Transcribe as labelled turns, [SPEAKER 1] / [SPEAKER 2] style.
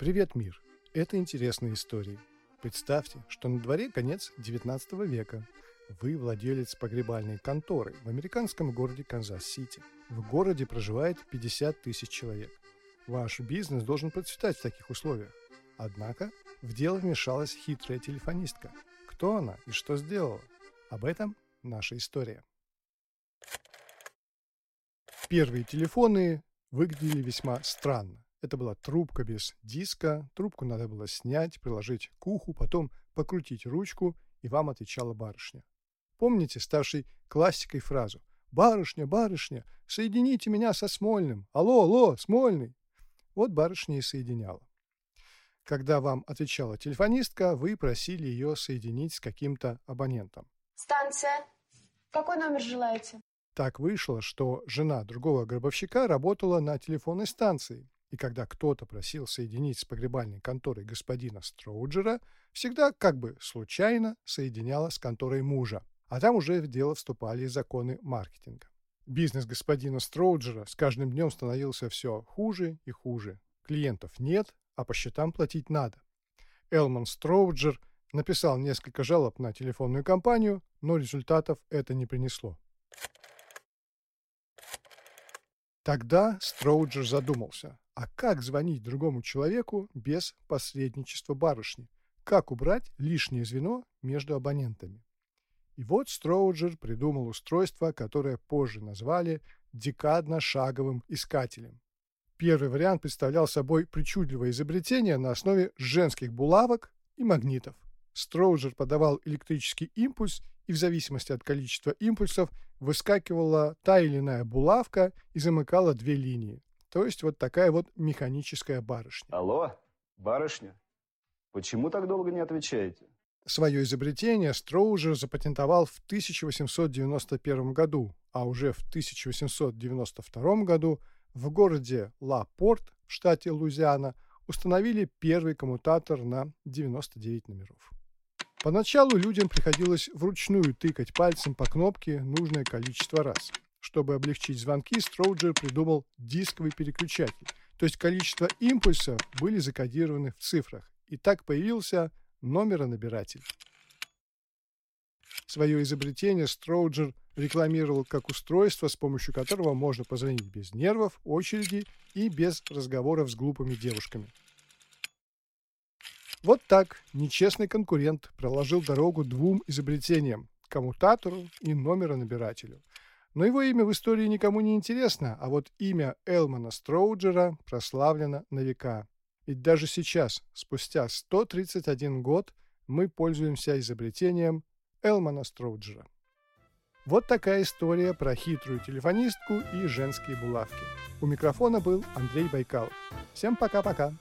[SPEAKER 1] Привет, мир! Это интересные истории. Представьте, что на дворе конец 19 века. Вы владелец погребальной конторы в американском городе Канзас-Сити. В городе проживает 50 тысяч человек. Ваш бизнес должен процветать в таких условиях. Однако в дело вмешалась хитрая телефонистка. Кто она и что сделала? Об этом наша история. Первые телефоны выглядели весьма странно. Это была трубка без диска, трубку надо было снять, приложить к уху, потом покрутить ручку, и вам отвечала барышня. Помните ставшей классикой фразу «Барышня, барышня, соедините меня со Смольным! Алло, алло, Смольный!» Вот барышня и соединяла. Когда вам отвечала телефонистка, вы просили ее соединить с каким-то абонентом.
[SPEAKER 2] Станция. Какой номер желаете?
[SPEAKER 1] Так вышло, что жена другого гробовщика работала на телефонной станции, и когда кто-то просил соединить с погребальной конторой господина Строуджера, всегда как бы случайно соединяла с конторой мужа, а там уже в дело вступали законы маркетинга. Бизнес господина Строуджера с каждым днем становился все хуже и хуже. Клиентов нет, а по счетам платить надо. Элман Строуджер написал несколько жалоб на телефонную компанию, но результатов это не принесло. Тогда Строуджер задумался, а как звонить другому человеку без посредничества барышни? Как убрать лишнее звено между абонентами? И вот Строуджер придумал устройство, которое позже назвали декадно-шаговым искателем. Первый вариант представлял собой причудливое изобретение на основе женских булавок и магнитов. Строуджер подавал электрический импульс, и в зависимости от количества импульсов выскакивала та или иная булавка и замыкала две линии. То есть вот такая вот механическая барышня.
[SPEAKER 3] Алло, барышня, почему так долго не отвечаете?
[SPEAKER 1] Свое изобретение Строужер запатентовал в 1891 году, а уже в 1892 году в городе Ла-Порт в штате Луизиана установили первый коммутатор на 99 номеров. Поначалу людям приходилось вручную тыкать пальцем по кнопке нужное количество раз – чтобы облегчить звонки, Строуджер придумал дисковый переключатель, то есть количество импульсов были закодированы в цифрах, и так появился номеронабиратель. Свое изобретение Строуджер рекламировал как устройство, с помощью которого можно позвонить без нервов, очереди и без разговоров с глупыми девушками. Вот так нечестный конкурент проложил дорогу двум изобретениям – коммутатору и номеронабирателю – но его имя в истории никому не интересно, а вот имя Элмана Строуджера прославлено на века. Ведь даже сейчас, спустя 131 год, мы пользуемся изобретением Элмана Строуджера. Вот такая история про хитрую телефонистку и женские булавки. У микрофона был Андрей Байкалов. Всем пока-пока.